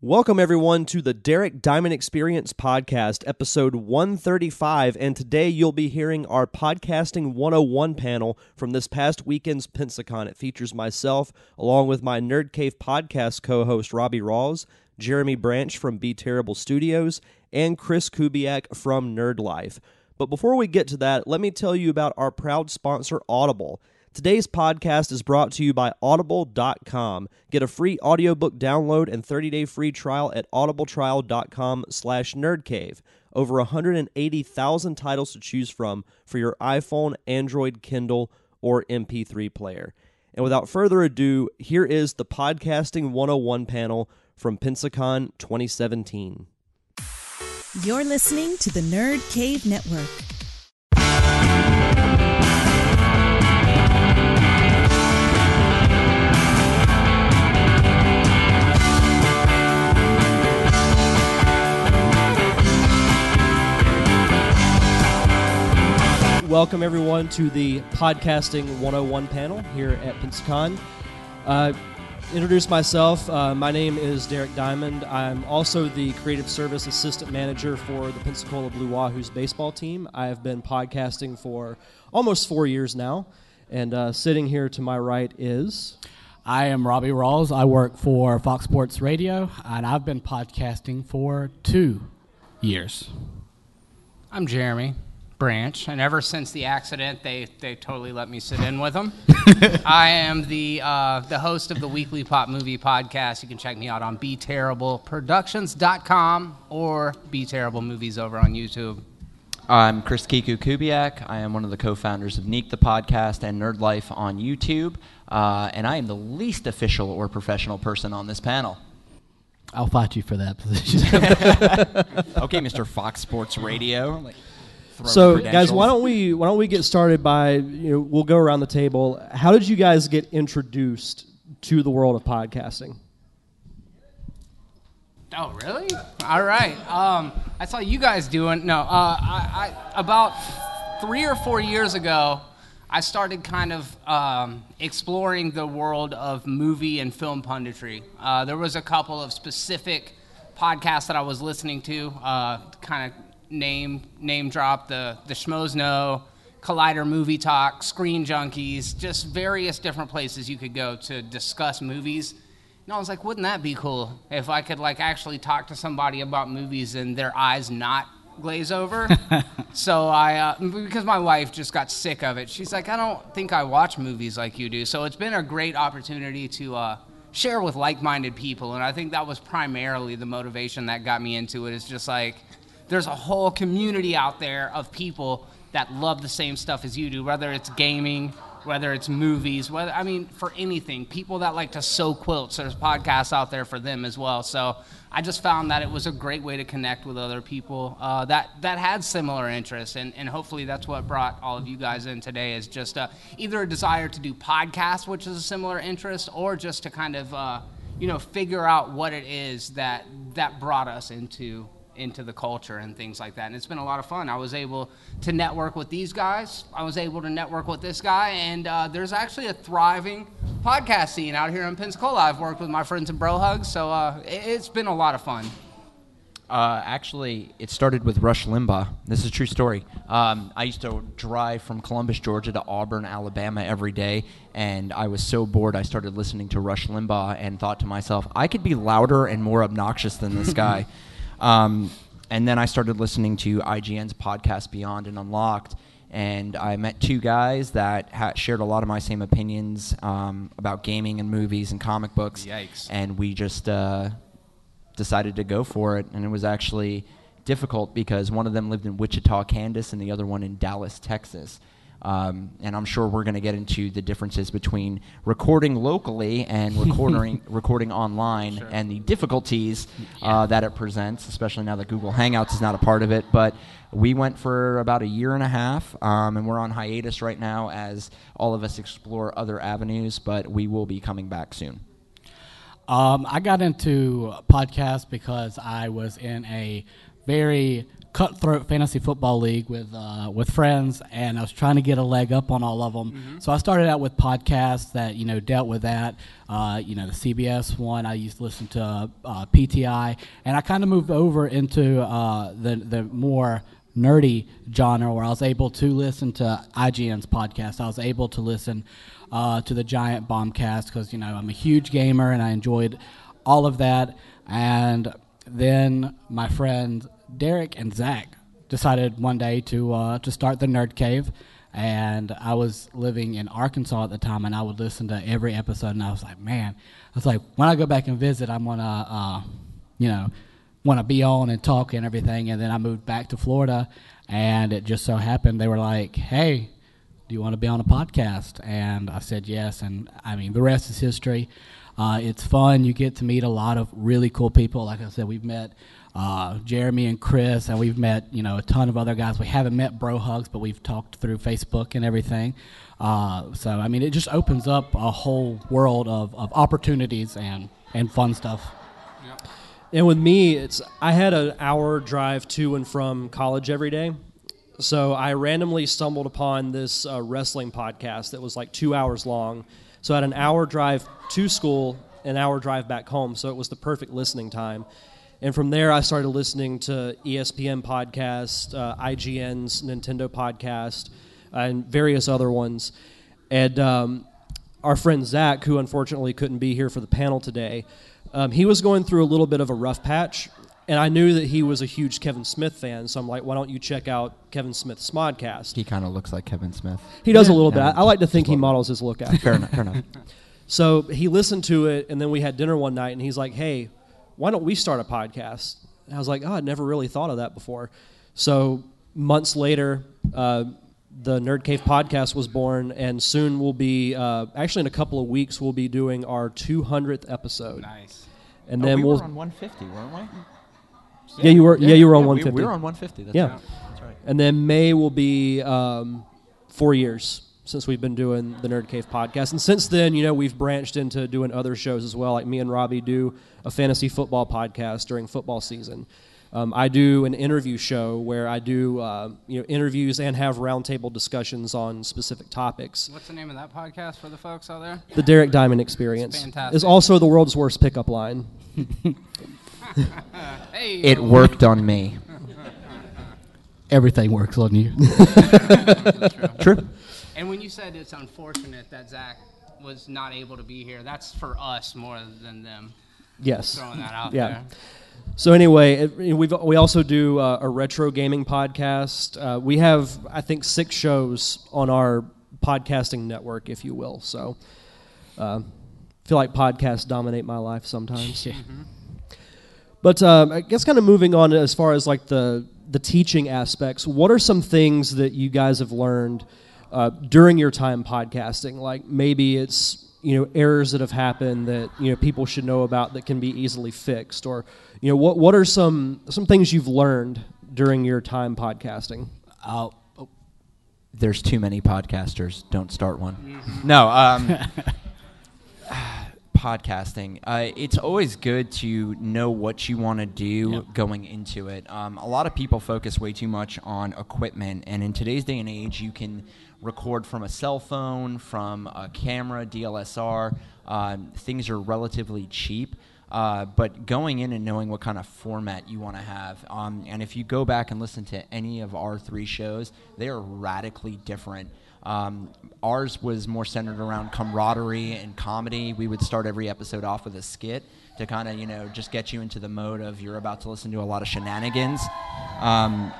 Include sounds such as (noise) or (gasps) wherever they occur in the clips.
Welcome, everyone, to the Derek Diamond Experience Podcast, episode 135. And today you'll be hearing our Podcasting 101 panel from this past weekend's Pensacon. It features myself, along with my Nerd Cave podcast co host Robbie Rawls, Jeremy Branch from Be Terrible Studios, and Chris Kubiak from Nerd Life. But before we get to that, let me tell you about our proud sponsor, Audible. Today's podcast is brought to you by audible.com. Get a free audiobook download and 30-day free trial at audibletrial.com slash nerdcave. Over 180,000 titles to choose from for your iPhone, Android, Kindle, or MP3 player. And without further ado, here is the Podcasting 101 panel from Pensacon 2017. You're listening to the Nerd Cave Network. Welcome, everyone, to the Podcasting 101 panel here at Pensacon. Uh, introduce myself. Uh, my name is Derek Diamond. I'm also the Creative Service Assistant Manager for the Pensacola Blue Wahoos baseball team. I have been podcasting for almost four years now. And uh, sitting here to my right is. I am Robbie Rawls. I work for Fox Sports Radio, and I've been podcasting for two years. I'm Jeremy Branch, and ever since the accident, they, they totally let me sit in with them. (laughs) I am the uh, the host of the weekly pop movie podcast. You can check me out on BeTerribleProductions.com or Be Terrible Movies over on YouTube. I'm Chris Kiku Kubiak. I am one of the co-founders of Neek the podcast and Nerd Life on YouTube, uh, and I am the least official or professional person on this panel. I'll fight you for that position. (laughs) okay, Mr. Fox Sports Radio. (laughs) Like, throw So, guys, why don't we why don't we get started by you know we'll go around the table. How did you guys get introduced to the world of podcasting? Oh, really? All right. Um, I saw you guys doing. No, uh, I, I about three or four years ago, I started kind of um, exploring the world of movie and film punditry. Uh, there was a couple of specific podcasts that I was listening to, uh, kind of name name drop the the Schmoes Know, Collider Movie Talk, Screen Junkies, just various different places you could go to discuss movies. And I was like, wouldn't that be cool if I could like actually talk to somebody about movies and their eyes not glaze over? (laughs) so I, uh, because my wife just got sick of it, she's like, I don't think I watch movies like you do. So it's been a great opportunity to uh, share with like-minded people, and I think that was primarily the motivation that got me into it. Is just like there's a whole community out there of people that love the same stuff as you do, whether it's gaming, whether it's movies, whether I mean for anything. People that like to sew quilts, there's podcasts out there for them as well. So I just found that it was a great way to connect with other people uh, that that had similar interests, and, and hopefully that's what brought all of you guys in today is just uh, either a desire to do podcasts, which is a similar interest, or just to kind of uh, you know figure out what it is that that brought us into into the culture and things like that. And it's been a lot of fun. I was able to network with these guys. I was able to network with this guy, and uh, there's actually a thriving podcast scene out here in Pensacola. I've worked with my friends in Bro Hugs, so uh, it, it's been a lot of fun. Uh, actually, it started with Rush Limbaugh. This is a true story. Um, I used to drive from Columbus, Georgia to Auburn, Alabama every day, and I was so bored I started listening to Rush Limbaugh and thought to myself, I could be louder and more obnoxious than this guy. (laughs) um, and then I started listening to IGN's podcast Beyond and Unlocked, and I met two guys that ha- shared a lot of my same opinions um, about gaming and movies and comic books. Yikes. And we just. Uh, decided to go for it, and it was actually difficult because one of them lived in Wichita, Kansas, and the other one in Dallas, Texas. Um, and I'm sure we're going to get into the differences between recording locally and recording (laughs) recording online, and the difficulties uh, that it presents, especially now that Google Hangouts is not a part of it. But we went for about a year and a half, um, and we're on hiatus right now as all of us explore other avenues. But we will be coming back soon. um, I got into podcasts because I was in a very cutthroat fantasy football league with uh, with friends, and I was trying to get a leg up on all of them. So I started out with podcasts that you know dealt with that. Uh, you know, the CBS one I used to listen to uh, PTI, and I kind of moved over into uh, the the more nerdy genre where I was able to listen to IGN's podcast. I was able to listen uh, to the Giant Bombcast because you know I'm a huge gamer and I enjoyed all of that. And then my friend Derek and Zach decided one day to uh, to start the Nerd Cave. And I was living in Arkansas at the time, and I would listen to every episode, and I was like, man, I was like, when I go back and visit, I'm gonna, uh, you know, want to be on and talk and everything. And then I moved back to Florida, and it just so happened they were like, "Hey, do you want to be on a podcast?" And I said yes. And I mean, the rest is history. Uh, it's fun. You get to meet a lot of really cool people. Like I said, we've met uh, Jeremy and Chris, and we've met you know a ton of other guys. We haven't met Bro Hugs, but we've talked through Facebook and everything. Uh, so I mean, it just opens up a whole world of, of opportunities and and fun stuff. And with me, it's I had an hour drive to and from college every day. So I randomly stumbled upon this uh, wrestling podcast that was like two hours long. So I had an hour drive to school, an hour drive back home. So it was the perfect listening time. And from there, I started listening to ESPN podcast, uh, IGN's Nintendo podcast, and various other ones. And um, our friend Zach, who unfortunately couldn't be here for the panel today, um, he was going through a little bit of a rough patch. And I knew that he was a huge Kevin Smith fan, so I'm like, why don't you check out Kevin Smith's Smodcast? He kind of looks like Kevin Smith. He does a little bit. Yeah, I, I like to think he models his look after. Fair enough. Fair enough. (laughs) So he listened to it, and then we had dinner one night, and he's like, "Hey, why don't we start a podcast?" And I was like, "Oh, I'd never really thought of that before." So months later, uh, the Nerd Cave podcast was born, and soon we'll be uh, actually in a couple of weeks we'll be doing our 200th episode, Nice. and Oh, then we will were on 150, weren't we? yeah, you were yeah, you were on we- 150 We, were on 150. That's Yeah. right. That's right. and then May will be um, four years since we've been doing the Nerd Cave podcast. And since then, you know, we've branched into doing other shows as well. Like me and Robbie do a fantasy football podcast during football season. Um, I do an interview show where I do uh, you know interviews and have roundtable discussions on specific topics. What's the name of that podcast for the folks out there? The Derek Diamond Experience Fantastic. is also the world's worst pickup line. (laughs) Hey, It worked on me. Everything works on you. (laughs) True. And when you said it's unfortunate that Zach was not able to be here, that's for us more than them. Yes. Throwing that out Yeah. there. So anyway, it, we we also do uh, a retro gaming podcast. Uh, we have I think six shows on our podcasting network, if you will. So uh, I feel like podcasts dominate my life sometimes. Yeah. But um, I guess kind of moving on as far as like the the teaching aspects. What are some things that you guys have learned uh, during your time podcasting? Like maybe it's you know errors that have happened that you know people should know about that can be easily fixed, or you know what what are some some things you've learned during your time podcasting? Uh, There's too many podcasters. Don't start one. No. Um, (laughs) podcasting. Uh, it's always good to know what you want to do going into it. Um, a lot of people focus way too much on equipment, and in today's day and age, you can record from a cell phone, from a camera, DLSR. Um, things are relatively cheap. Uh, but going in and knowing what kind of format you want to have, um, and if you go back and listen to any of our three shows, they are radically different. Um, ours was more centered around camaraderie and comedy. We would start every episode off with a skit to kind of, you know, just get you into the mode of you're about to listen to a lot of shenanigans. Um,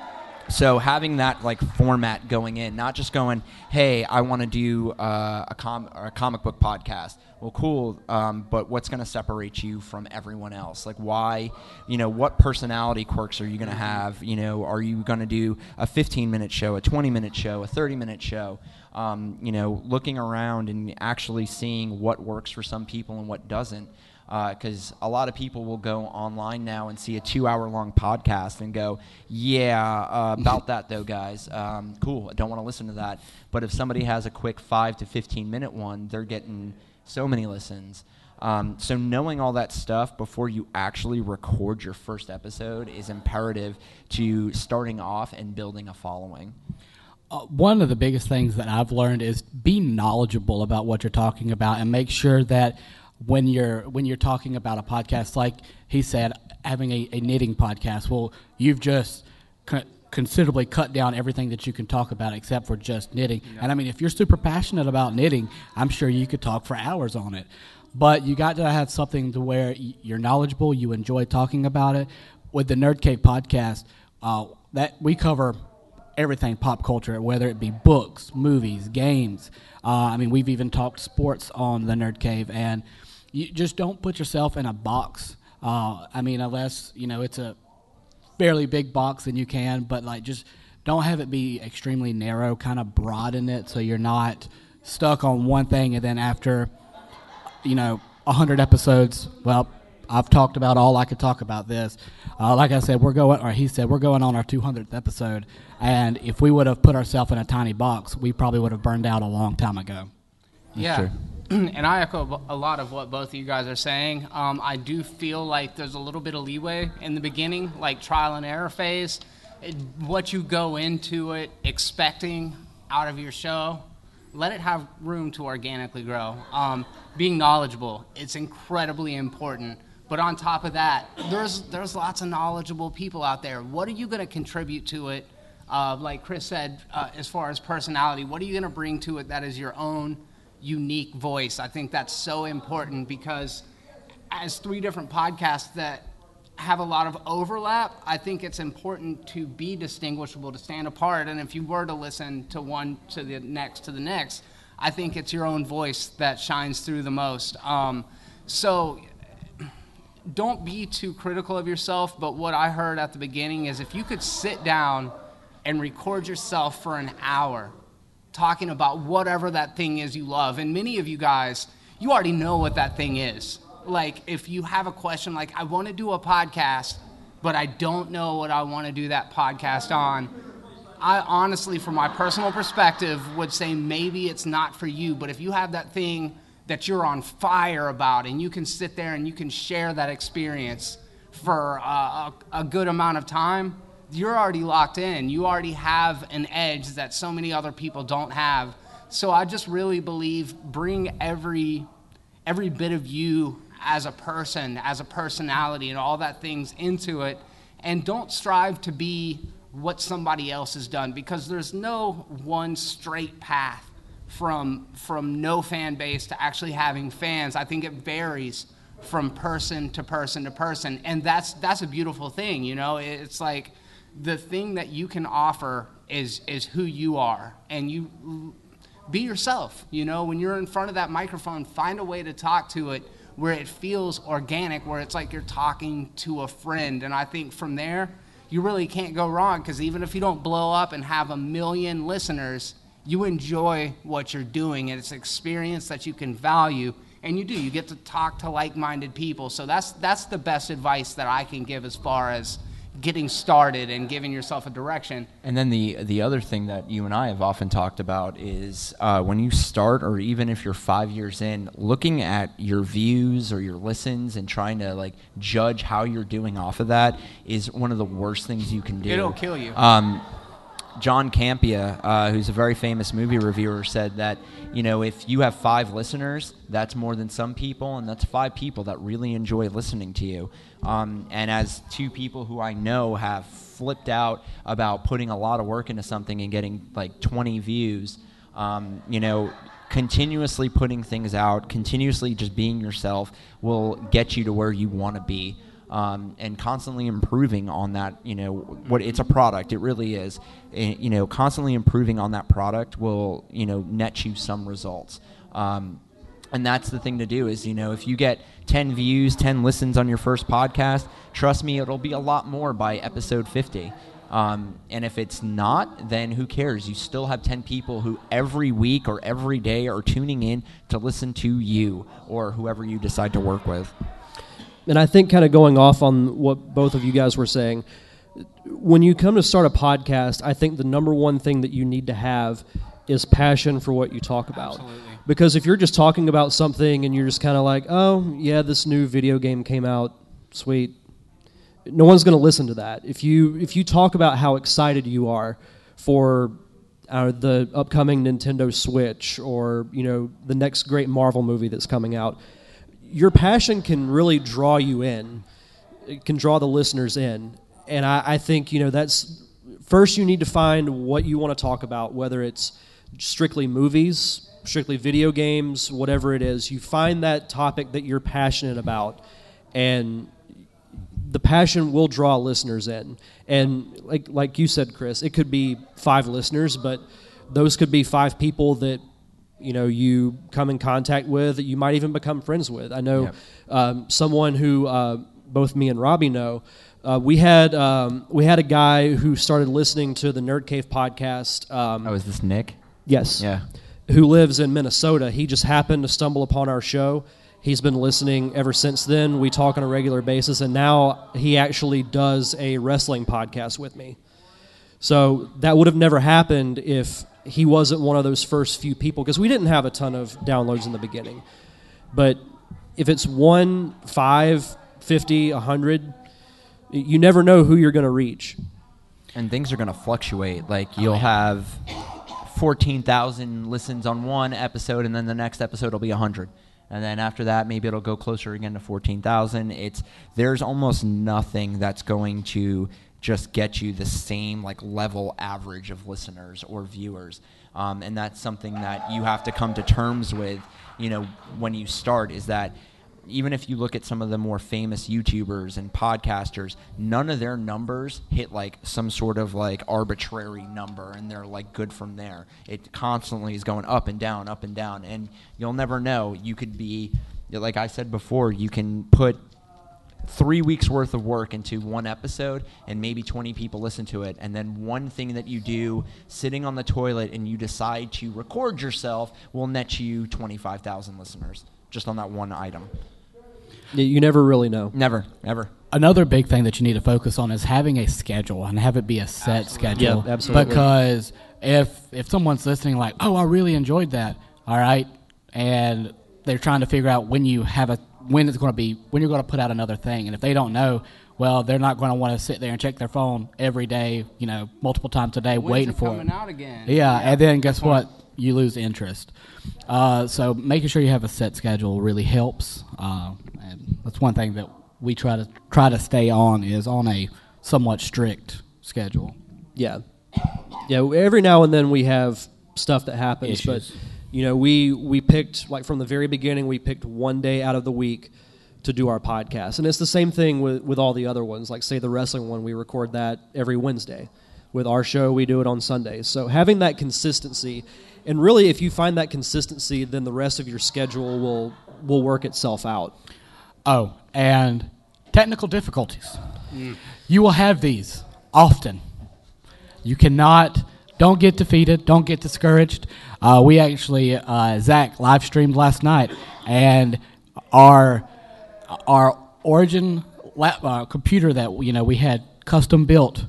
so having that like format going in, not just going, hey, I want to do uh, a, com- a comic book podcast. Well, cool, um, but what's going to separate you from everyone else? Like, why, you know, what personality quirks are you going to have? You know, are you going to do a 15 minute show, a 20 minute show, a 30 minute show? Um, you know, looking around and actually seeing what works for some people and what doesn't because a lot of people will go online now and see a two-hour-long podcast and go, "Yeah, uh, about that though, guys. Um, cool. I don't want to listen to that." But if somebody has a quick five to fifteen-minute one, they're getting so many listens. Um, so knowing all that stuff before you actually record your first episode is imperative to starting off and building a following. Uh, one of the biggest things that I've learned is be knowledgeable about what you're talking about and make sure that when you're when you're talking about a podcast like he said having a, a knitting podcast. Well you've just co- considerably cut down everything that you can talk about except for just knitting. And i mean if you're super passionate about knitting i'm sure you could talk for hours on it. But you got to have something to where you're knowledgeable you enjoy talking about it. With the nerd cave podcast uh, that we cover everything pop culture, whether it be books, movies, games. Uh, I mean, we've even talked sports on the Nerd Cave, and you just don't put yourself in a box. Uh, I mean, unless you know it's a fairly big box, then you can. But like, just don't have it be extremely narrow. Kind of broaden it so you're not stuck on one thing, and then after you know hundred episodes, well, I've talked about all I could talk about this. Uh, like I said, we're going, or he said, we're going on our 200th episode, and if we would have put ourselves in a tiny box, we probably would have burned out a long time ago. Yeah. (clears throat) and I echo a lot of what both of you guys are saying. Um, I do feel like there's a little bit of leeway in the beginning, like trial and error phase. It, what you go into it expecting out of your show, let it have room to organically grow. Um, being knowledgeable, it's incredibly important. But on top of that, there's there's lots of knowledgeable people out there. What are you going to contribute to it? Uh, like Chris said, uh, as far as personality, what are you going to bring to it that is your own unique voice? I think that's so important because as three different podcasts that have a lot of overlap, I think it's important to be distinguishable, to stand apart. And if you were to listen to one to the next to the next, I think it's your own voice that shines through the most. Um, so don't be too critical of yourself, but what I heard at the beginning is if you could sit down and record yourself for an hour talking about whatever that thing is you love, and many of you guys, you already know what that thing is. Like, if you have a question, like, I want to do a podcast, but I don't know what I want to do that podcast on, I honestly, from my personal perspective, would say maybe it's not for you, but if you have that thing, that you're on fire about and you can sit there and you can share that experience for uh, a, a, good amount of time, you're already locked in. You already have an edge that so many other people don't have. So I just really believe bring every every bit of you as a person, as a personality and all that things into it and don't strive to be what somebody else has done because there's no one straight path from from no fan base to actually having fans. I think it varies from person to person to person, and that's that's a beautiful thing. You know, it's like the thing that you can offer is is who you are, and you be yourself. You know, when you're in front of that microphone, find a way to talk to it where it feels organic, where it's like you're talking to a friend. And I think from there, you really can't go wrong because even if you don't blow up and have a million listeners, you enjoy what you're doing and it's an experience that you can value and you do you get to talk to like-minded people so that's that's the best advice that i can give as far as getting started and giving yourself a direction And then the the other thing that you and I have often talked about is uh, when you start, or even if you're five years in, looking at your views or your listens and trying to like judge how you're doing off of that is one of the worst things you can do. It'll kill you. Um, John Campea, uh, who's a very famous movie reviewer, said that you know if you have five listeners, that's more than some people, and that's five people that really enjoy listening to you. Um, and as two people who I know have flipped out about putting a lot of work into something and getting like 20 views, um, you know, continuously putting things out, continuously just being yourself will get you to where you want to be um, and constantly improving on that. You know, what it's a product, it really is. Eh, you know, constantly improving on that product will you know net you some results. Um, and that's the thing to do is you know if you get 10 views 10 listens on your first podcast trust me it'll be a lot more by episode 50 um, and if it's not then who cares you still have 10 people who every week or every day are tuning in to listen to you or whoever you decide to work with And I think, kind of going off on what both of you guys were saying, when you come to start a podcast, I think the number one thing that you need to have is passion for what you talk about. Absolutely. Because if you're just talking about something and you're just kind of like, oh, yeah, this new video game came out, sweet. No one's going to listen to that. If you if you talk about how excited you are for uh, the upcoming Nintendo Switch or you know the next great Marvel movie that's coming out, your passion can really draw you in. It can draw the listeners in, and I, I think you know that's first you need to find what you want to talk about, whether it's strictly movies, strictly video games, whatever it is. You find that topic that you're passionate about, and the passion will draw listeners in. And like like you said, Chris, it could be five listeners, but those could be five people that you know you come in contact with that you might even become friends with. I know um, someone who uh, both me and Robbie know. Uh, we had um, we had a guy who started listening to the Nerd Cave podcast. Um, Oh, is this Nick? yes, Yeah. Who lives in Minnesota. He just happened to stumble upon our show. He's been listening ever since then. We talk on a regular basis, and now he actually does a wrestling podcast with me. So that would have never happened if he wasn't one of those first few people, because we didn't have a ton of downloads in the beginning. But if it's one, five, fifty, a hundred, you never know who you're going to reach. and things are going to fluctuate. Like you'll oh, have 14,000 listens on one episode, and then the next episode will be 100. And then after that, maybe it'll go closer again to 14,000. It's there's almost nothing that's going to just get you the same like level average of listeners or viewers, um, and that's something that you have to come to terms with. You know, when you start, is that even if you look at some of the more famous YouTubers and podcasters, none of their numbers hit like some sort of like arbitrary number and they're like good from there. It constantly is going up and down, up and down, and you'll never know. You could be, like I said before, you can put three weeks worth of work into one episode and maybe 20 people listen to it and then one thing that you do sitting on the toilet and you decide to record yourself will net you 25,000 listeners just on that one item You- You never really know. never ever Another big thing that you need to focus on is having a schedule and have it be a set schedule. Yeah, absolutely. Because if if someone's listening, like, oh, I really enjoyed that, all right, and they're trying to figure out when you have a when it's going to be when you're going to put out another thing, and if they don't know, well, they're not going to want to sit there and check their phone every day, you know, multiple times a day, When's waiting it for coming it. out again? Yeah, and then guess what? You lose interest. Uh, so making sure you have a set schedule really helps, uh, and that's one thing that we try to try to stay on is on a somewhat strict schedule. Yeah, yeah. Every now and then we have stuff that happens, Issues. but you know, we we picked like from the very beginning, we picked one day out of the week to do our podcast, and it's the same thing with with all the other ones. Like say the wrestling one, we record that every Wednesday. With our show, we do it on Sundays. So having that consistency, and really, if you find that consistency, then the rest of your schedule will will work itself out. Oh, and technical difficulties. You will have these often. You cannot. Don't get defeated. Don't get discouraged. Uh, we actually uh, Zach live streamed last night, and our our Origin lap, uh, computer that you know we had custom built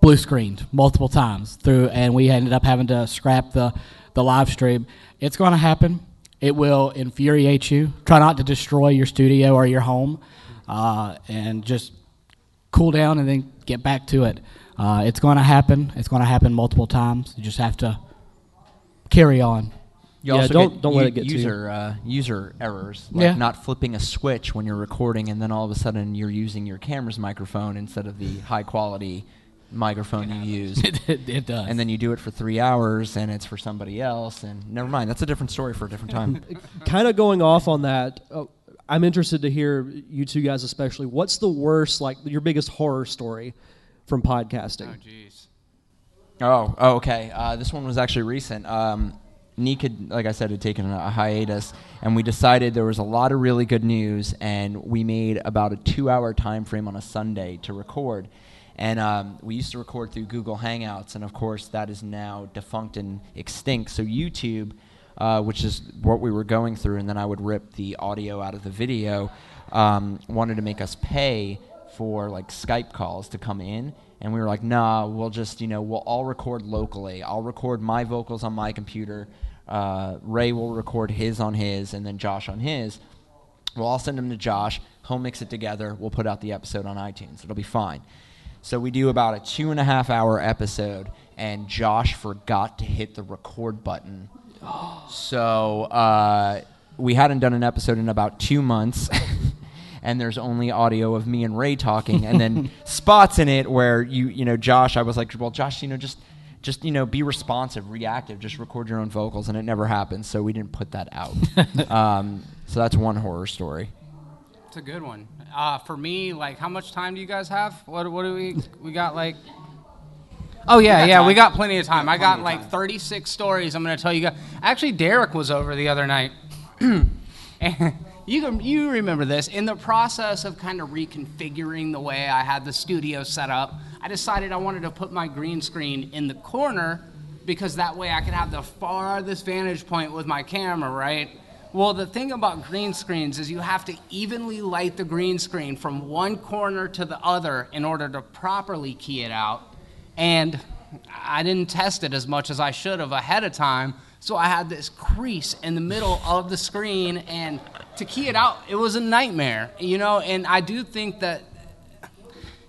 blue screened multiple times through, and we ended up having to scrap the the live stream. It's going to happen. It will infuriate you. Try not to destroy your studio or your home, uh, and just cool down and then get back to it. Uh, it's going to happen. It's going to happen multiple times. You just have to carry on. You Yeah, also don't- get don't let u- it get to you. user uh, user errors, like Yeah. not flipping a switch when you're recording, and then all of a sudden you're using your camera's microphone instead of the high quality microphone you use. it, (laughs) it, it does. and then you do it for three hours, and it's for somebody else, and never mind. That's a different story for a different time. (laughs) kind of going off on that, uh, I'm interested to hear you two guys, especially. What's the worst, like your biggest horror story from podcasting? Oh, jeez. Oh, oh, okay. Uh, this one was actually recent. Um, Neek had, like I said, had taken a hiatus, and we decided there was a lot of really good news, and we made about a two-hour time frame on a Sunday to record. And um, we used to record through Google Hangouts, and of course that is now defunct and extinct. So YouTube, uh, which is what we were going through, and then I would rip the audio out of the video, um, wanted to make us pay for like Skype calls to come in, and we were like, nah, we'll just you know we'll all record locally. I'll record my vocals on my computer, Uh, Ray will record his on his, and then Josh on his. We'll all send them to Josh. He'll mix it together. We'll put out the episode on iTunes. It'll be fine. So we do about a two and a half hour episode, and Josh forgot to hit the record button. (gasps) So uh, we hadn't done an episode in about two months. (laughs) and there's only audio of me and Ray talking, and then (laughs) spots in it where you, you know, Josh. I was like, well, Josh, you know, just, just you know, be responsive, reactive, just record your own vocals, and it never happened. So we didn't put that out. (laughs) um, so that's one horror story. It's a good one. Uh, for me, like, how much time do you guys have? What, what do we we got? Like, oh yeah, yeah, we got plenty of time. I got like 36 stories. I'm gonna tell you guys. Actually, Derek was over the other night, (clears throat) and you you remember this. In the process of kind of reconfiguring the way I had the studio set up, I decided I wanted to put my green screen in the corner because that way I could have the farthest vantage point with my camera, right? Well, the thing about green screens is you have to evenly light the green screen from one corner to the other in order to properly key it out. And I didn't test it as much as I should have ahead of time. So I had this crease in the middle of the screen, and to key it out, it was a nightmare, you know. And I do think that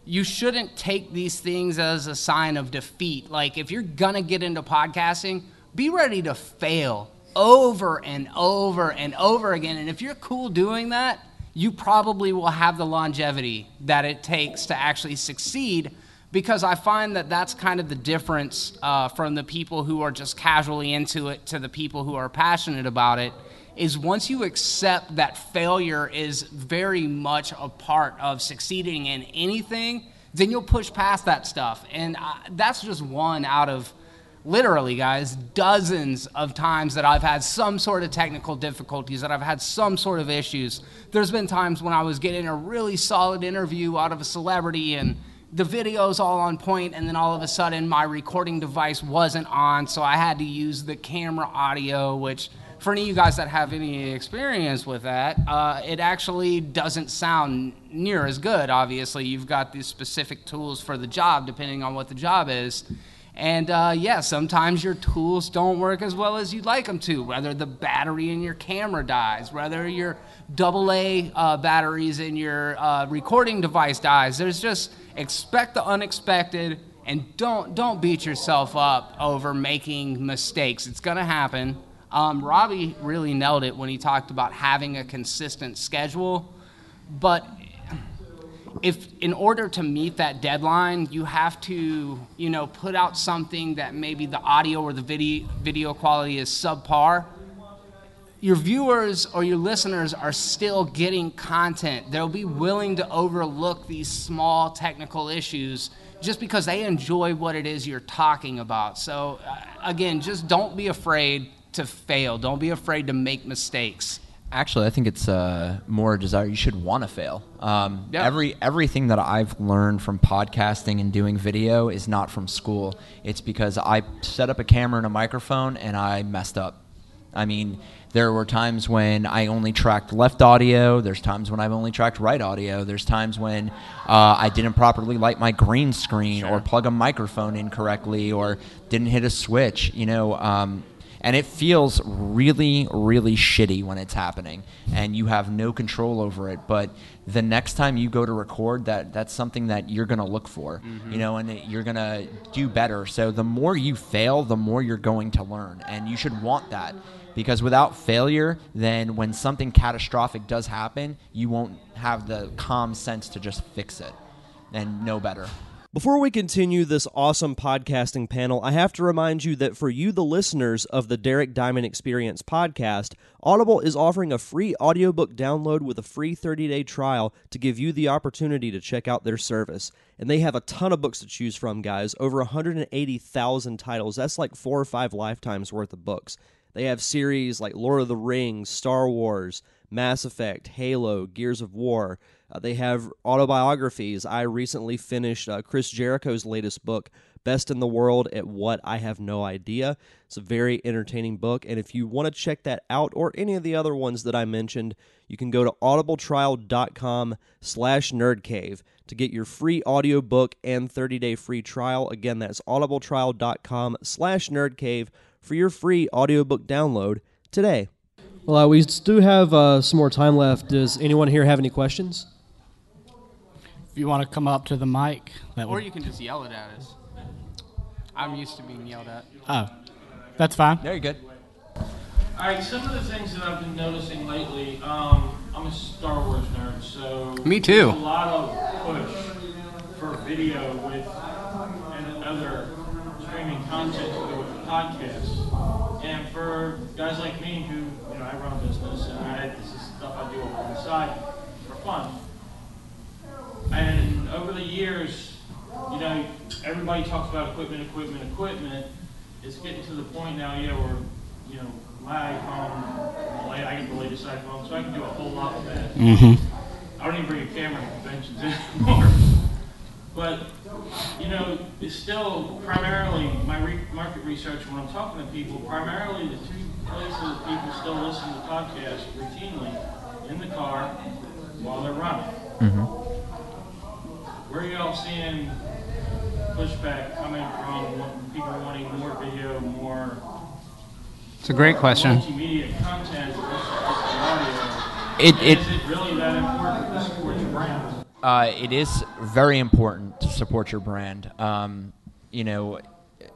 you shouldn't take these things as a sign of defeat. Like, if you're gonna get into podcasting, be ready to fail over and over and over again. And if you're cool doing that, you probably will have the longevity that it takes to actually succeed. Because I find that that's kind of the difference uh, from the people who are just casually into it to the people who are passionate about it. Is once you accept that failure is very much a part of succeeding in anything, then you'll push past that stuff. And uh, that's just one out of literally, guys, dozens of times that I've had some sort of technical difficulties, that I've had some sort of issues. There's been times when I was getting a really solid interview out of a celebrity and the video's all on point, and then all of a sudden my recording device wasn't on, so I had to use the camera audio, which for any of you guys that have any experience with that, uh, it actually doesn't sound near as good. Obviously, you've got these specific tools for the job, depending on what the job is. And uh, yeah, sometimes your tools don't work as well as you'd like them to. Whether the battery in your camera dies, whether your AA uh, batteries in your uh, recording device dies. There's just expect the unexpected and don't don't beat yourself up over making mistakes. It's gonna happen. Um, Robbie really nailed it when he talked about having a consistent schedule, but if in order to meet that deadline you have to you know put out something that maybe the audio or the video video quality is subpar your viewers or your listeners are still getting content. They'll be willing to overlook these small technical issues just because they enjoy what it is you're talking about. So uh, again just don't be afraid to fail. Don't be afraid to make mistakes Actually, I think it's uh, more a desire. You should want to fail. Um, Yeah. Every everything that I've learned from podcasting and doing video is not from school. It's because I set up a camera and a microphone and I messed up. I mean, there were times when I only tracked left audio. There's times when I've only tracked right audio. There's times when uh, I didn't properly light my green screen or plug a microphone in correctly or didn't hit a switch. You know. Um, and it feels really really shitty when it's happening and you have no control over it. But the next time you go to record that that's something that you're going to look for mm-hmm. you know and you're going to do better. So the more you fail the more you're going to learn. And you should want that because without failure then when something catastrophic does happen you won't have the calm sense to just fix it and know better Before we continue this awesome podcasting panel, I have to remind you that for you, the listeners of the Derek Diamond Experience podcast, Audible is offering a free audiobook download with a free 30 day trial to give you the opportunity to check out their service. And they have a ton of books to choose from, guys. Over 180,000 titles. That's like four or five lifetimes worth of books. They have series like Lord of the Rings, Star Wars, Mass Effect, Halo, Gears of War. Uh, they have autobiographies. I recently finished uh, Chris Jericho's latest book, Best in the World at What I Have No Idea. It's a very entertaining book, and if you want to check that out or any of the other ones that I mentioned, you can go to audibletrial.com slash nerdcave to get your free audiobook and 30-day free trial. Again, that's audibletrial.com slash nerdcave for your free audiobook download today. Well, uh, we do have uh, some more time left. Does anyone here have any questions? If you want to come up to the mic, that Or would. you can just yell it at us. I'm used to being yelled at. Oh, that's fine. Very good. All right, some of the things that I've been noticing lately. Um, I'm a Star Wars nerd, so Me too. A lot of push for video with and other streaming content to go with podcasts. And for guys like me who, you know, I run a business and I, this is stuff I do on the side for fun. And over the years, you know, everybody talks about equipment, equipment, equipment. It's getting to the point now, yeah, where, you know, my iPhone, I I get the latest iPhone, so I can do a whole lot with that. Mm-hmm. I don't even bring a camera to conventions (laughs) anymore. But, you know, it's still primarily, my re- market research, when I'm talking to people, primarily the two places people still listen to podcasts routinely, in the car, while they're running. Where y'all seeing pushback coming from people wanting more video, more It's a great question. multimedia content versus just the audio? It, it, is it really that important to support your brand? Uh, it is very important to support your brand. Um, you know,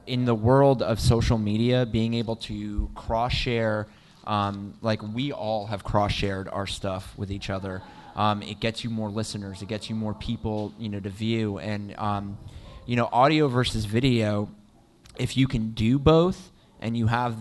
in the world of social media, being able to cross share, um, like we all have cross shared our stuff with each other. Um, it gets you more listeners. It gets you more people, you know, to view. And um, you know, audio versus video. If you can do both and you have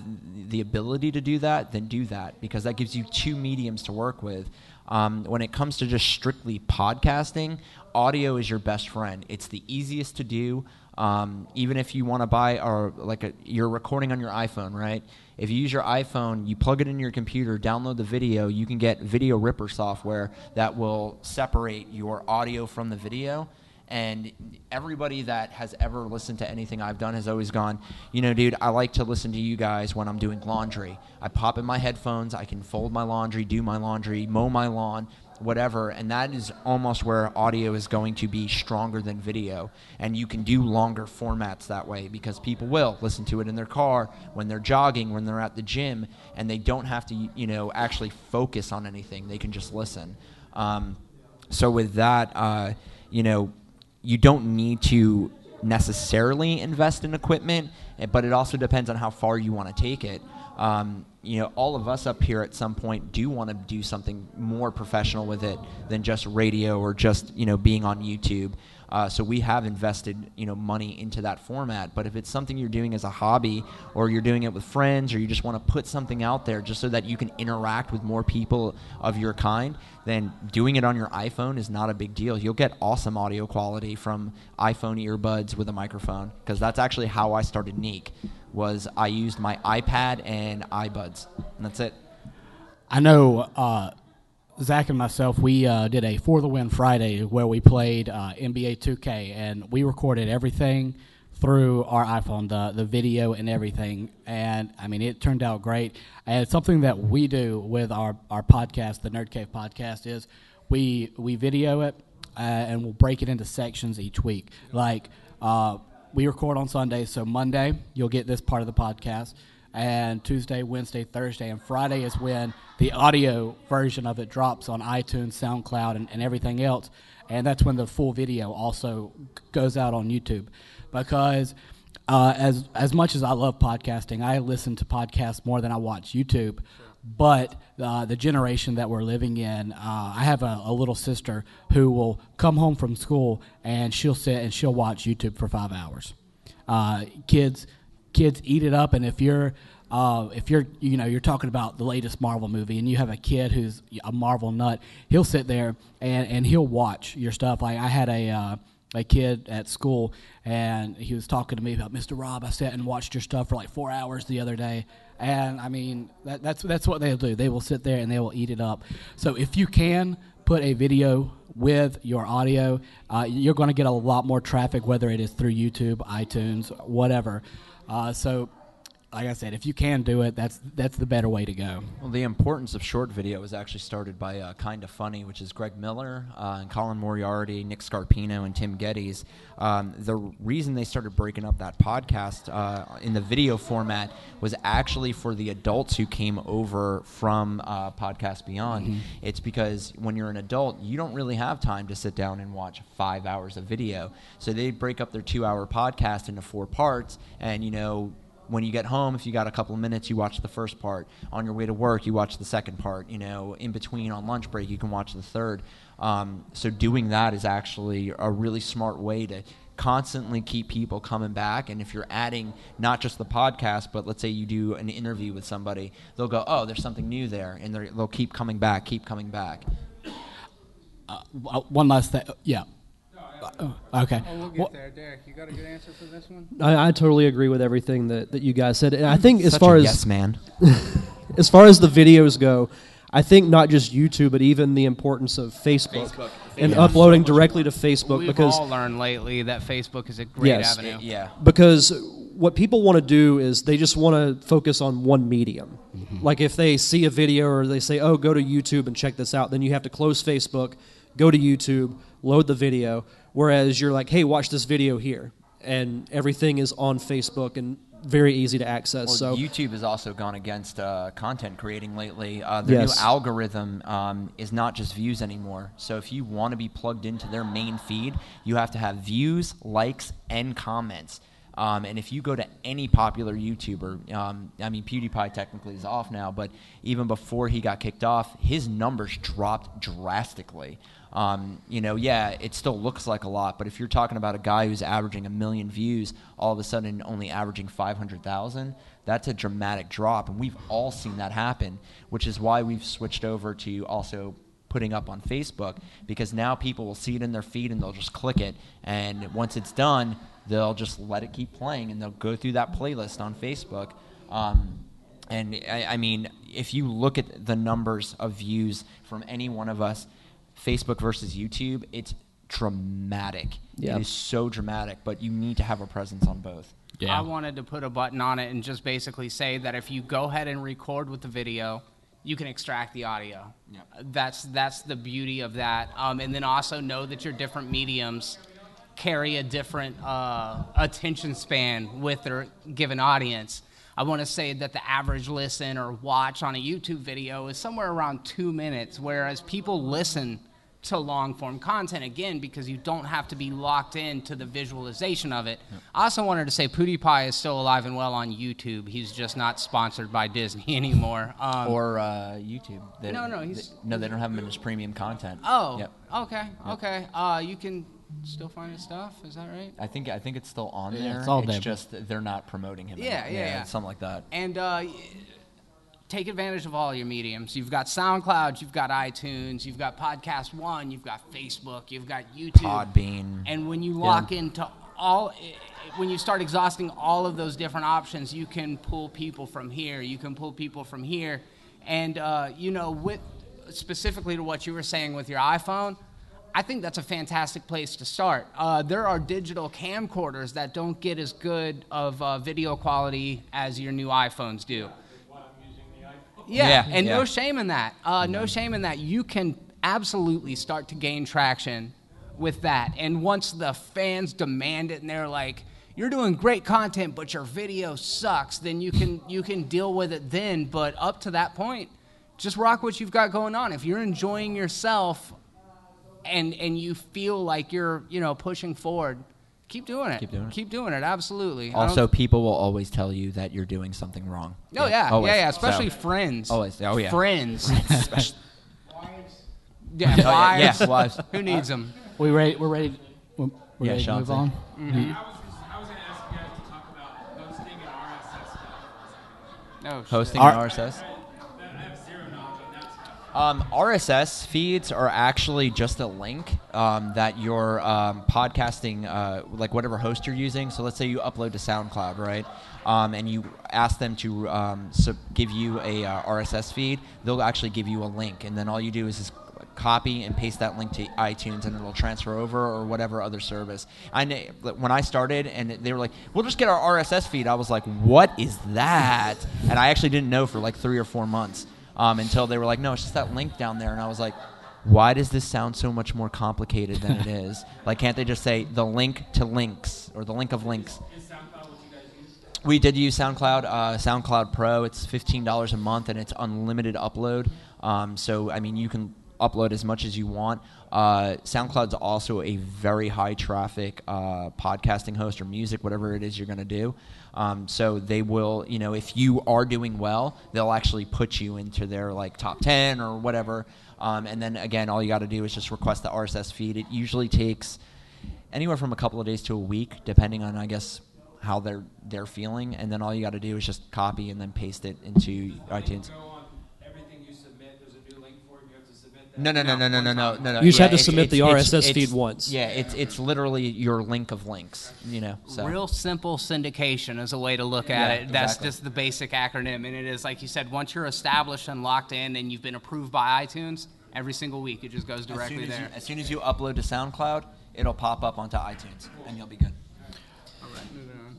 the ability to do that, then do that because that gives you two mediums to work with. Um, when it comes to just strictly podcasting, audio is your best friend. It's the easiest to do. Um, even if you want to buy or like a, you're recording on your iPhone, right? If you use your iPhone, you plug it in your computer, download the video, you can get Video Ripper software that will separate your audio from the video. And everybody that has ever listened to anything I've done has always gone, you know, dude, I like to listen to you guys when I'm doing laundry. I pop in my headphones, I can fold my laundry, do my laundry, mow my lawn, whatever. And that is almost where audio is going to be stronger than video. And you can do longer formats that way because people will listen to it in their car, when they're jogging, when they're at the gym, and they don't have to, you know, actually focus on anything. They can just listen. Um, so with that, uh, you know, you don't need to necessarily invest in equipment, eh, but it also depends on how far you want to take it. Um, you know, all of us up here at some point do want to do something more professional with it than just radio or just you know being on YouTube. Uh, so we have invested you know money into that format. But if it's something you're doing as a hobby, or you're doing it with friends, or you just want to put something out there just so that you can interact with more people of your kind, then doing it on your iPhone is not a big deal. You'll get awesome audio quality from iPhone earbuds with a microphone because that's actually how I started Neek. Was I used my iPad and iBuds, and that's it. I know uh, Zach and myself, we uh, did a For the Win Friday where we played uh, NBA 2K, and we recorded everything through our iPhone, the the video and everything. And I mean, it turned out great. And it's something that we do with our our podcast, the Nerd Cave podcast, is we we video it uh, and we'll break it into sections each week. Like uh, we record on Sunday, so Monday you'll get this part of the podcast and Tuesday, Wednesday, Thursday, and Friday is when the audio version of it drops on iTunes, SoundCloud, and, and everything else. And that's when the full video also goes out on YouTube. Because uh, as as much as I love podcasting, I listen to podcasts more than I watch YouTube. But uh, the generation that we're living in, uh, I have a, a little sister who will come home from school and she'll sit and she'll watch YouTube for five hours. Uh, kids kids eat it up and if you're uh, if you're you know you're talking about the latest marvel movie and you have a kid who's a marvel nut he'll sit there and, and he'll watch your stuff. Like i had a uh, a kid at school and he was talking to me about mr rob i sat and watched your stuff for like four hours the other day. And i mean that, that's that's what they'll do. They will sit there and they will eat it up. So if you can put a video with your audio uh, you're going to get a lot more traffic whether it is through youtube itunes whatever uh, so like I said, if you can do it, that's that's the better way to go. Well, the importance of short video was actually started by uh, Kinda Funny, which is Greg Miller uh, and Colin Moriarty, Nick Scarpino, and Tim Gettys. Um, the reason they started breaking up that podcast uh, in the video format was actually for the adults who came over from uh, Podcast Beyond. It's because when you're an adult, you don't really have time to sit down and watch five hours of video. So they break up their two-hour podcast into four parts, and you know when you get home, if you got a couple of minutes, you watch the first part. On your way to work, you watch the second part. You know, in between on lunch break, you can watch the third. Um, so doing that is actually a really smart way to constantly keep people coming back. And if you're adding not just the podcast, but let's say you do an interview with somebody, they'll go, "Oh, there's something new there," and they'll keep coming back, keep coming back. Uh, one last thing, yeah. Uh, okay. Oh, we'll get Well, there, Derek. You got a good answer for this one? I, I totally agree with everything that, that you guys said, and I think as Such far a as yes man. (laughs) as far as the videos go, I think not just YouTube, but even the importance of Facebook, Facebook. and Yeah. uploading directly to Facebook We've because all learned lately that Facebook is a great Yes. avenue. yeah. because what people want to do is they just want to focus on one medium. Mm-hmm. Like if they see a video or they say, "Oh, go to YouTube and check this out," then you have to close Facebook, go to YouTube, load the video. Whereas you're like, "Hey, watch this video here," and everything is on Facebook and very easy to access. Well, so YouTube has also gone against uh, content creating lately. Uh, their Yes. new algorithm um, is not just views anymore. So if you want to be plugged into their main feed, you have to have views, likes, and comments. Um, and if you go to any popular YouTuber, um, I mean, PewDiePie technically is off now, but even before he got kicked off, his numbers dropped drastically. Um, you know, yeah, it still looks like a lot, but if you're talking about a guy who's averaging a million views, all of a sudden only averaging 500,000, that's a dramatic drop. And we've all seen that happen, which is why we've switched over to also putting up on Facebook because now people will see it in their feed and they'll just click it. And once it's done, they'll just let it keep playing and they'll go through that playlist on Facebook. Um, and I, I mean, if you look at the numbers of views from any one of us, Facebook versus YouTube, it's dramatic. Yeah. It is so dramatic, but you need to have a presence on both. Yeah. I wanted to put a button on it and just basically say that if you go ahead and record with the video, you can extract the audio. Yep. That's that's the beauty of that. Um, and then also know that your different mediums carry a different uh, attention span with their given audience. I want to say that the average listen or watch on a YouTube video is somewhere around two minutes, whereas people listen to long form content again because you don't have to be locked in to the visualization of it. I also wanted to say PewDiePie is still alive and well on YouTube. He's just not sponsored by Disney (laughs) anymore. Um, Or uh, YouTube. They- No, no, they- he's- no, they don't have him in his premium content. oh, Yep. okay, okay. Uh, you can still find his stuff. Is that right? I think I think it's still on Yeah, there. it's all it's there. just they're not promoting him. Yeah, enough. yeah, yeah. something like that. And uh, take advantage of all your mediums. You've got SoundCloud, you've got iTunes, you've got Podcast One, you've got Facebook, you've got YouTube. Podbean. And when you Yeah. lock into all, i- i- when you start exhausting all of those different options, you can pull people from here. You can pull people from here, and uh, you know, with specifically to what you were saying with your iPhone. I think that's a fantastic place to start. Uh, there are digital camcorders that don't get as good of uh, video quality as your new iPhones do. Yeah, Yeah, and no shame in that. Uh, no shame in that. You can absolutely start to gain traction with that. And once the fans demand it and they're like, "You're doing great content, but your video sucks," then you can you can deal with it then. But up to that point, just rock what you've got going on. If you're enjoying yourself and and you feel like you're you know pushing forward, keep doing it. Keep doing it. Keep doing it. Absolutely. I Also, people will always tell you that you're doing something wrong. Oh yeah, Always. yeah, yeah. Especially So- friends. Always. Oh, yeah. Friends. (laughs) Especially- yeah, (laughs) Oh, yeah, wives. yeah, wives. Who needs them? We ready? We're ready. We're, we're Yeah, ready to Sean, move say. on. Mm-hmm. I was, I was Um, RSS feeds are actually just a link um, that your um, podcasting, uh, like whatever host you're using. So let's say you upload to SoundCloud, right? Um, and you ask them to um, give you a uh, RSS feed. They'll actually give you a link, and then all you do is just copy and paste that link to iTunes, and it'll transfer over or whatever other service. I when I started, and they were like, "We'll just get our RSS feed." I was like, "What is that?" And I actually didn't know for like three or four months um, until they were like, "No, it's just that link down there," and I was like. Why does this sound so much more complicated than it is? (laughs) Like, can't they just say the link to links or the link of links? We did use SoundCloud, uh, SoundCloud Pro. It's fifteen dollars a month, and it's unlimited upload. Um, so I mean, you can upload as much as you want. Uh, SoundCloud's also a very high traffic uh, podcasting host or music, whatever it is you're going to do. Um, so they will, you know, if you are doing well, they'll actually put you into their like top ten or whatever. Um, and then again, all you got to do is just request the RSS feed. It usually takes anywhere from a couple of days to a week, depending on I guess how they're they're feeling. And then all you got to do is just copy and then paste it into iTunes. No, no, no, no, no, no, no, no. no. You just yeah, had to submit the RSS it's, feed it's, once. Yeah, it's it's literally your link of links. You know, so. real simple syndication is a way to look at yeah, it. That's exactly. just the basic acronym, and it is like you said. Once you're established and locked in, and you've been approved by iTunes, every single week it just goes directly as there. You, as soon as you upload to SoundCloud, it'll pop up onto iTunes, and you'll be good. All right.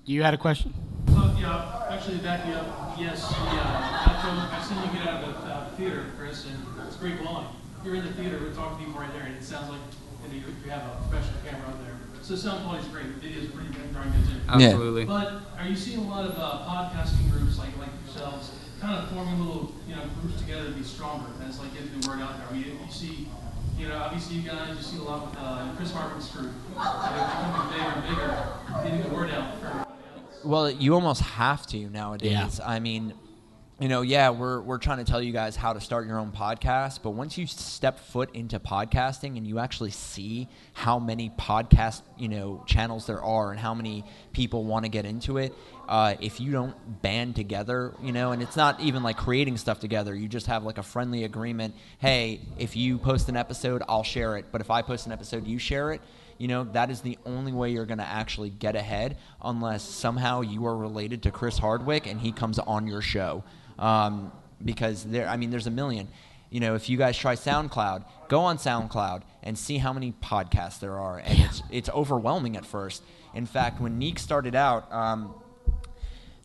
You had a question. Uh, yeah, actually, back you up. Yes, yeah. Uh, I've seen you get out of the uh, theater, Chris, and it's great blowing. You're in the theater, we're talking to people right there, and it sounds like you, know, you, you have a professional camera out there. So sound quality is great, video is pretty darn good too. Absolutely. But are you seeing a lot of uh, podcasting groups like like yourselves kind of forming little you know groups together to be stronger? And it's like getting the word out there. I mean, you, you see, you know, obviously you guys you see a lot with uh, Chris Hartman's group. They're becoming bigger and bigger, getting the word out. For, Well, you almost have to nowadays. I mean, you know, yeah, we're we're trying to tell you guys how to start your own podcast, but once you step foot into podcasting and you actually see how many podcast, you know, channels there are and how many people want to get into it, uh, if you don't band together, you know, and it's not even like creating stuff together, you just have like a friendly agreement. Hey, if you post an episode, I'll share it, but if I post an episode, you share it you know that is the only way you're going to actually get ahead unless somehow you are related to chris hardwick and he comes on your show um, because there i mean there's a million you know if you guys try soundcloud go on soundcloud and see how many podcasts there are and it's, it's overwhelming at first in fact when neek started out um,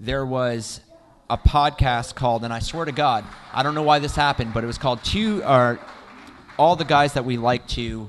there was a podcast called and i swear to god i don't know why this happened but it was called two or all the guys that we like to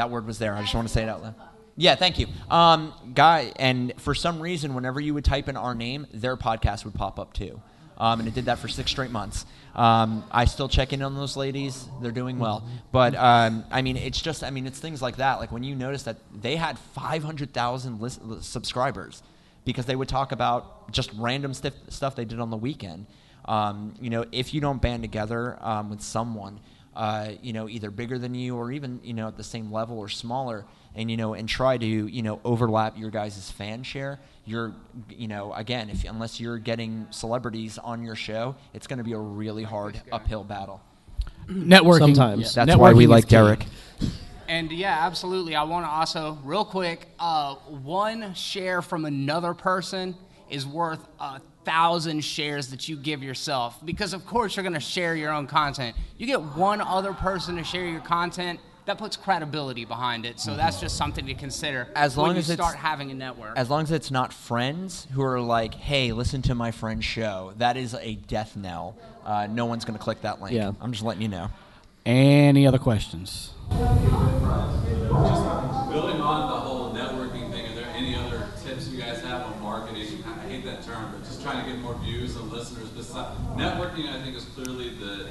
that word was there. I just want to say it out loud. Yeah, thank you. Um, guy, and for some reason, whenever you would type in our name, their podcast would pop up too. Um, and it did that for six straight months. Um, I still check in on those ladies; they're doing well. But um, I mean, it's just, I mean, it's things like that. Like when you notice that they had 500,000 lis- subscribers because they would talk about just random stuff stuff they did on the weekend. Um, you know, if you don't band together um, with someone, uh, you know, either bigger than you or even you know at the same level or smaller, and you know, and try to you know overlap your guys' fan share. You're, you know, again, if unless you're getting celebrities on your show, it's going to be a really hard uphill battle. Networking. Sometimes. yeah, That's why we networking is like key. Derek. And yeah, absolutely. I want to also, real quick, uh, one share from another person is worth a thousand shares that you give yourself. Because of course you're going to share your own content. You get one other person to share your content, that puts credibility behind it. So that's just something to consider As long when as you start having a network. As long as it's not friends who are like, "Hey, listen to my friend's show," that is a death knell. Uh, no one's going to click that link. Yeah. I'm just letting you know. Any other questions? Building on the whole networking thing, are there any other tips you guys have on marketing? I hate that term, but just trying to get more views and listeners. Besides networking, I think is clearly the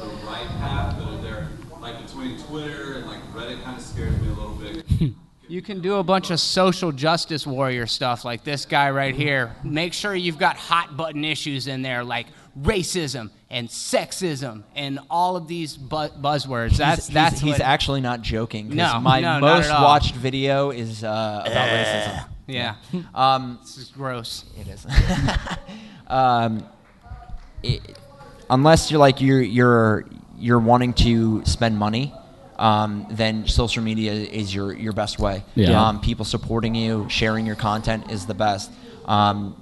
the right path, but there, like between Twitter and like Reddit, kind of scares me a little bit. (laughs) You can do a bunch of social justice warrior stuff like this guy right here. Make sure you've got hot button issues in there like racism and sexism and all of these bu- buzzwords. That's he's, that's he's, he's actually not joking. No, my no, not most at all. watched video is uh, about racism. yeah. (laughs) Um, This is gross. It is. (laughs) um, it, unless you're like you're you're you're wanting to spend money, um, then social media is your your best way. Yeah. Um, people supporting you, sharing your content is the best. Um,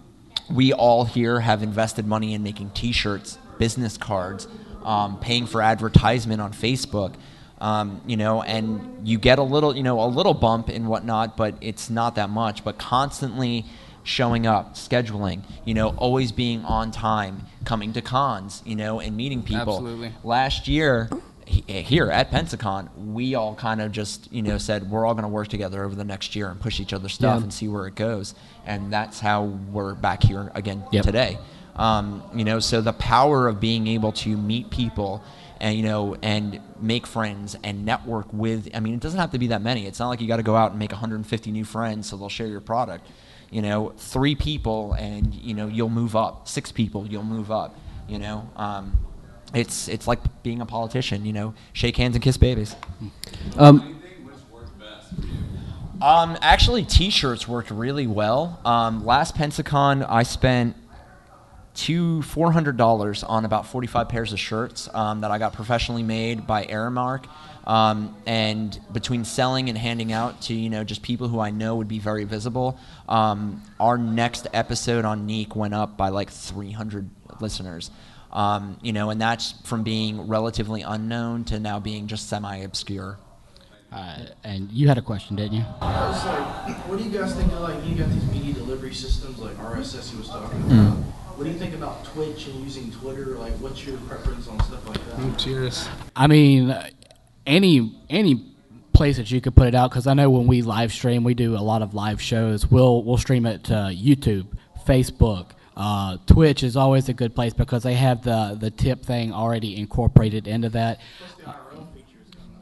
we all here have invested money in making T-shirts, business cards, um, paying for advertisement on Facebook. Um, you know, and you get a little, you know, a little bump and whatnot, but it's not that much. But constantly showing up, scheduling, you know, always being on time, coming to cons, you know, and meeting people. Absolutely. Last year, here at Pensacon, we all kind of just, you know, said we're all going to work together over the next year and push each other's stuff Yeah. and see where it goes. And that's how we're back here again Yep. today. Um, you know, so the power of being able to meet people and you know and make friends and network with i mean it doesn't have to be that many it's not like you got to go out and make 150 new friends so they'll share your product you know three people and you know you'll move up six people you'll move up you know um, it's it's like being a politician you know shake hands and kiss babies Um, Anything which worked best for you? um, actually, T-shirts worked really well. Um, last Pensacon, I spent two four hundred dollars on about forty five pairs of shirts um, that I got professionally made by Aramark. Um, and between selling and handing out to you know just people who I know would be very visible, um, our next episode on Neek went up by like three hundred listeners. Um, you know, and that's from being relatively unknown to now being just semi obscure. Uh, and you had a question, didn't you? I was like, what do you guys think of like you got these media delivery systems like RSS he was talking about? What do you think about Twitch and using Twitter? Like, what's your preference on stuff like that? Cheers. I mean, any any place that you could put it out because I know when we live stream, we do a lot of live shows. We'll we'll stream it to YouTube, Facebook. Uh, Twitch is always a good place because they have the, the tip thing already incorporated into that.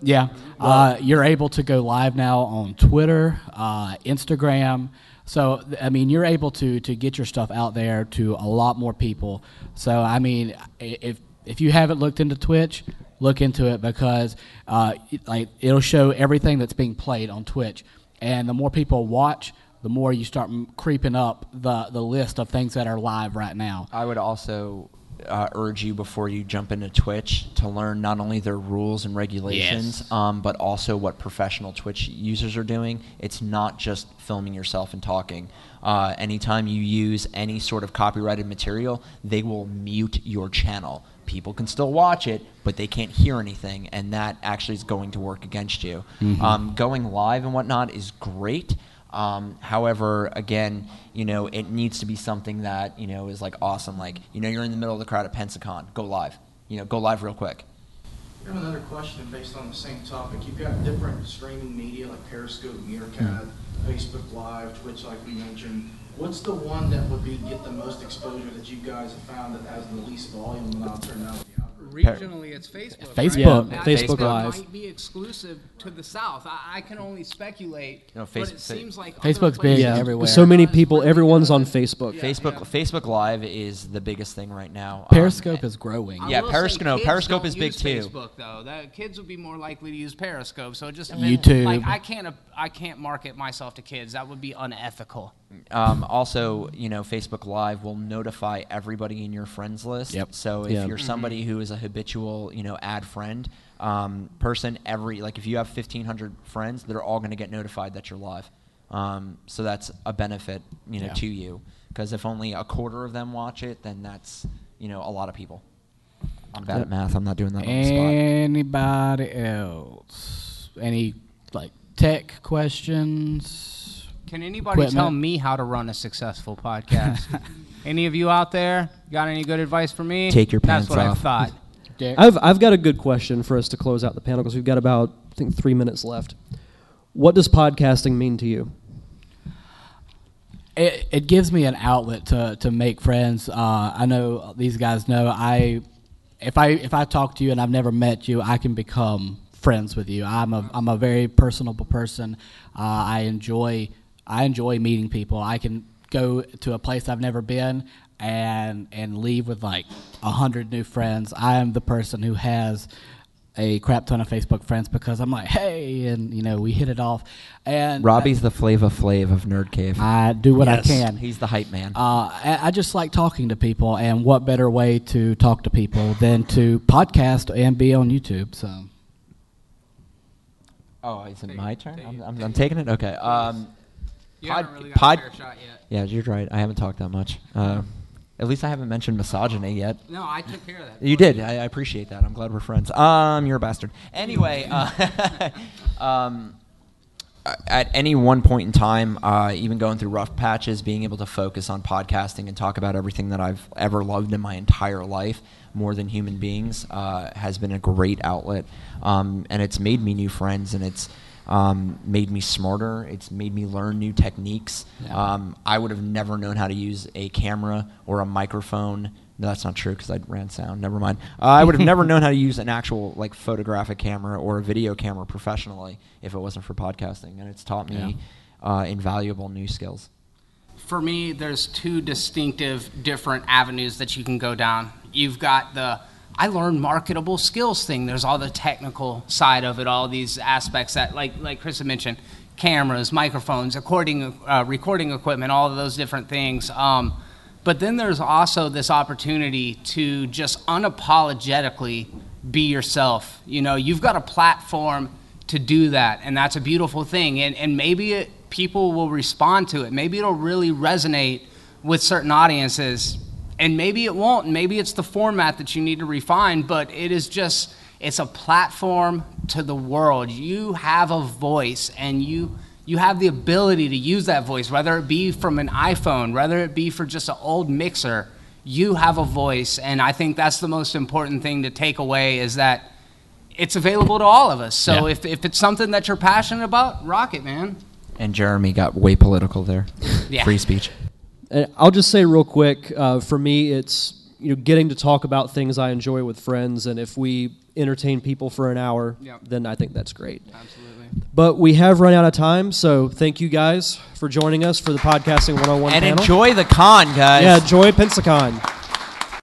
Yeah, uh, you're able to go live now on Twitter, uh, Instagram. So I mean, you're able to to get your stuff out there to a lot more people. So I mean, if if you haven't looked into Twitch, look into it because uh, like it'll show everything that's being played on Twitch, and the more people watch, the more you start creeping up the the list of things that are live right now. I would also uh, urge you before you jump into Twitch to learn not only their rules and regulations, Yes. um, but also what professional Twitch users are doing. It's not just filming yourself and talking. Uh, anytime you use any sort of copyrighted material, they will mute your channel. People can still watch it, but they can't hear anything, and that actually is going to work against you. Um, going live and whatnot is great. Um, however, again, you know, it needs to be something that you know is like awesome. Like, you know, you're in the middle of the crowd at Pensacon, go live. You know, go live real quick. I have another question based on the same topic. You've got different streaming media like Periscope, Meerkat, Facebook Live, Twitch, like we mentioned. What's the one that would be get the most exposure that you guys have found that has the least volume and I'll Regionally, it's Facebook. Facebook. right? Yeah, Facebook think Live. might be exclusive to the South. I, I can only speculate, No, but face- it fa- seems like Facebook's other big places yeah, everywhere. so many people. Everyone's on Facebook. Yeah, Facebook yeah. Facebook Live is the biggest thing right now. Um, Periscope is growing. I Yeah, will say Periscope- kids Periscope don't is big use too. Facebook though, that kids would be more likely to use Periscope. So it just YouTube. Like I can't, I can't market myself to kids. That would be unethical. Um, also, you know, Facebook Live will notify everybody in your friends list. Yep. So if Yeah. you're somebody who is a habitual, you know, ad friend um, person, every like if you have 1,500 friends, they're all going to get notified that you're live. Um, so that's a benefit, you know, Yeah. to you. Because if only a quarter of them watch it, then that's you know a lot of people. I'm bad at math. I'm not doing that on the spot. Anybody else? Any like tech questions? Can anybody tell me how to run a successful podcast? (laughs) any of you out there got any good advice for me? Take your pants That's pants what I thought. Derek? I've I've got a good question for us to close out the panel because we've got about I think three minutes left. What does podcasting mean to you? it, it gives me an outlet to, to make friends. Uh, I know these guys know I if I if I talk to you and I've never met you, I can become friends with you. I'm a I'm a very personable person. Uh, I enjoy I enjoy meeting people. I can go to a place I've never been and and leave with like a hundred new friends. I am the person who has a crap ton of Facebook friends because I'm like, hey, and you know we hit it off. And Robbie's the Flava Flav of Nerd Cave. I do what Yes. I can. He's the hype man. Uh, I I just like talking to people, and what better way to talk to people than to podcast and be on YouTube? So, Oh, is it my turn? I'm, I'm, I'm taking it. Okay. Um, You pod- haven't really got pod- a fair shot yet. Yeah, you're right. I haven't talked that much. Uh, At least I haven't mentioned misogyny yet. No, I took care of that. You did. I, I appreciate that. I'm glad we're friends. Um, you're a bastard. Anyway, (laughs) uh, (laughs) um, at any one point in time, uh, even going through rough patches, being able to focus on podcasting and talk about everything that I've ever loved in my entire life, more than human beings, uh, has been a great outlet. Um, and it's made me new friends, and it's um, made me smarter. It's made me learn new techniques. Yeah. Um, I would have never known how to use a camera or a microphone. No, that's not true because I ran sound. Never mind. Uh, I would have never (laughs) known how to use an actual like photographic camera or a video camera professionally if it wasn't for podcasting, and it's taught me uh, invaluable new skills. for me, there's two distinctive different avenues that you can go down. You've got the I learned marketable skills thing. There's all the technical side of it, all these aspects that, like like Chris mentioned, cameras, microphones, recording uh, recording equipment, all of those different things. Um, but then there's also this opportunity to just unapologetically be yourself. You know, you've got a platform to do that, and that's a beautiful thing. And and maybe it, people will respond to it. Maybe it'll really resonate with certain audiences, and maybe it won't. And maybe it's the format that you need to refine. But it is just it's a platform to the world. You have a voice, and you you have the ability to use that voice, whether it be from an iPhone, whether it be for just an old mixer. You have a voice, and I think that's the most important thing to take away is that it's available to all of us. So Yeah. if, if it's something that you're passionate about, rock it, man. And Jeremy got way political there. (laughs) Yeah. Free speech. And I'll just say real quick, uh, for me, it's you know getting to talk about things I enjoy with friends, and if we entertain people for an hour, Yep. then I think that's great. Absolutely. But we have run out of time, so thank you guys for joining us for the podcasting 101 And panel. enjoy the con, guys. yeah, enjoy Pensacon.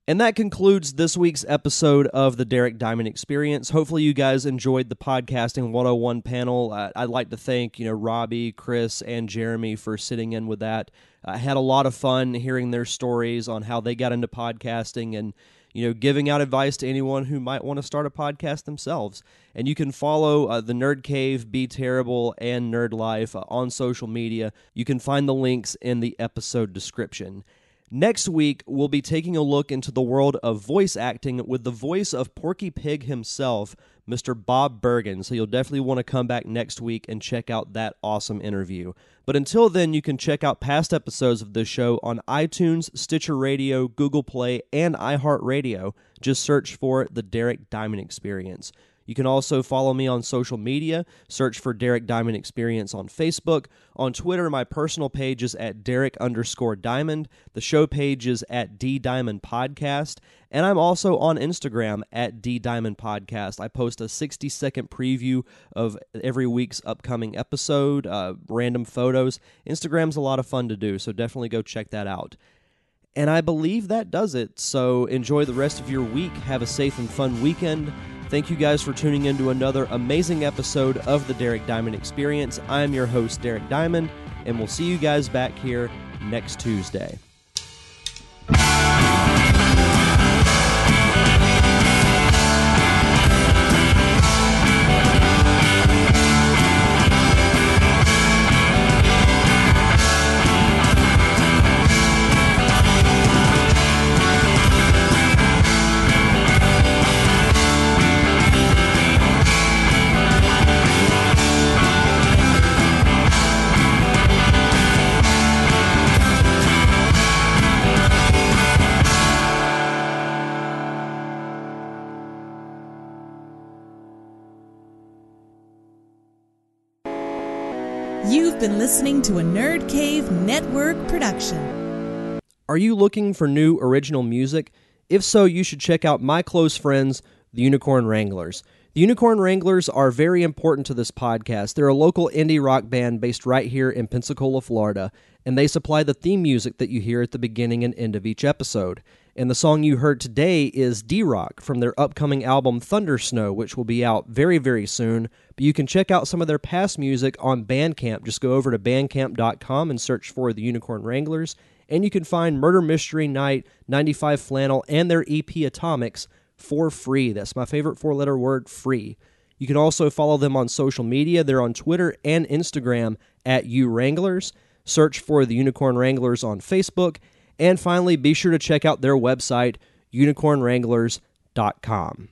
And that concludes this week's episode of the Derek Diamond Experience. Hopefully, you guys enjoyed the podcasting 101 panel. Uh, I'd like to thank you know Robbie, Chris, and Jeremy for sitting in with that. I had a lot of fun hearing their stories on how they got into podcasting and you know giving out advice to anyone who might want to start a podcast themselves. And you can follow uh, the Nerd Cave, B Terrible, and Nerd Life uh, on social media. You can find the links in the episode description. Next week, we'll be taking a look into the world of voice acting with the voice of Porky Pig himself, Mr. Bob Bergen. So you'll definitely want to come back next week and check out that awesome interview. But until then, you can check out past episodes of this show on iTunes, Stitcher Radio, Google Play, and iHeartRadio. Just search for The Derek Diamond Experience. You can also follow me on social media. Search for Derek Diamond Experience on Facebook. On Twitter, my personal page is at Derek underscore Diamond. The show page is at D Diamond Podcast. And I'm also on Instagram at D Diamond Podcast. I post a 60 second preview of every week's upcoming episode, uh, random photos. Instagram's a lot of fun to do, so definitely go check that out. And I believe that does it. So enjoy the rest of your week. Have a safe and fun weekend. Thank you guys for tuning in to another amazing episode of the Derek Diamond Experience. I'm your host, Derek Diamond, and we'll see you guys back here next Tuesday. To a Nerd Cave Network production. Are you looking for new original music? If so, you should check out my close friends, the Unicorn Wranglers. The Unicorn Wranglers are very important to this podcast. They're a local indie rock band based right here in Pensacola, Florida, and they supply the theme music that you hear at the beginning and end of each episode. And the song you heard today is D Rock from their upcoming album Thunder Snow, which will be out very, very soon. But you can check out some of their past music on Bandcamp. Just go over to bandcamp.com and search for the Unicorn Wranglers. And you can find Murder Mystery Night, 95 Flannel, and their EP Atomics for free. That's my favorite four letter word free. You can also follow them on social media. They're on Twitter and Instagram at U Wranglers. Search for the Unicorn Wranglers on Facebook. And finally, be sure to check out their website, unicornwranglers.com.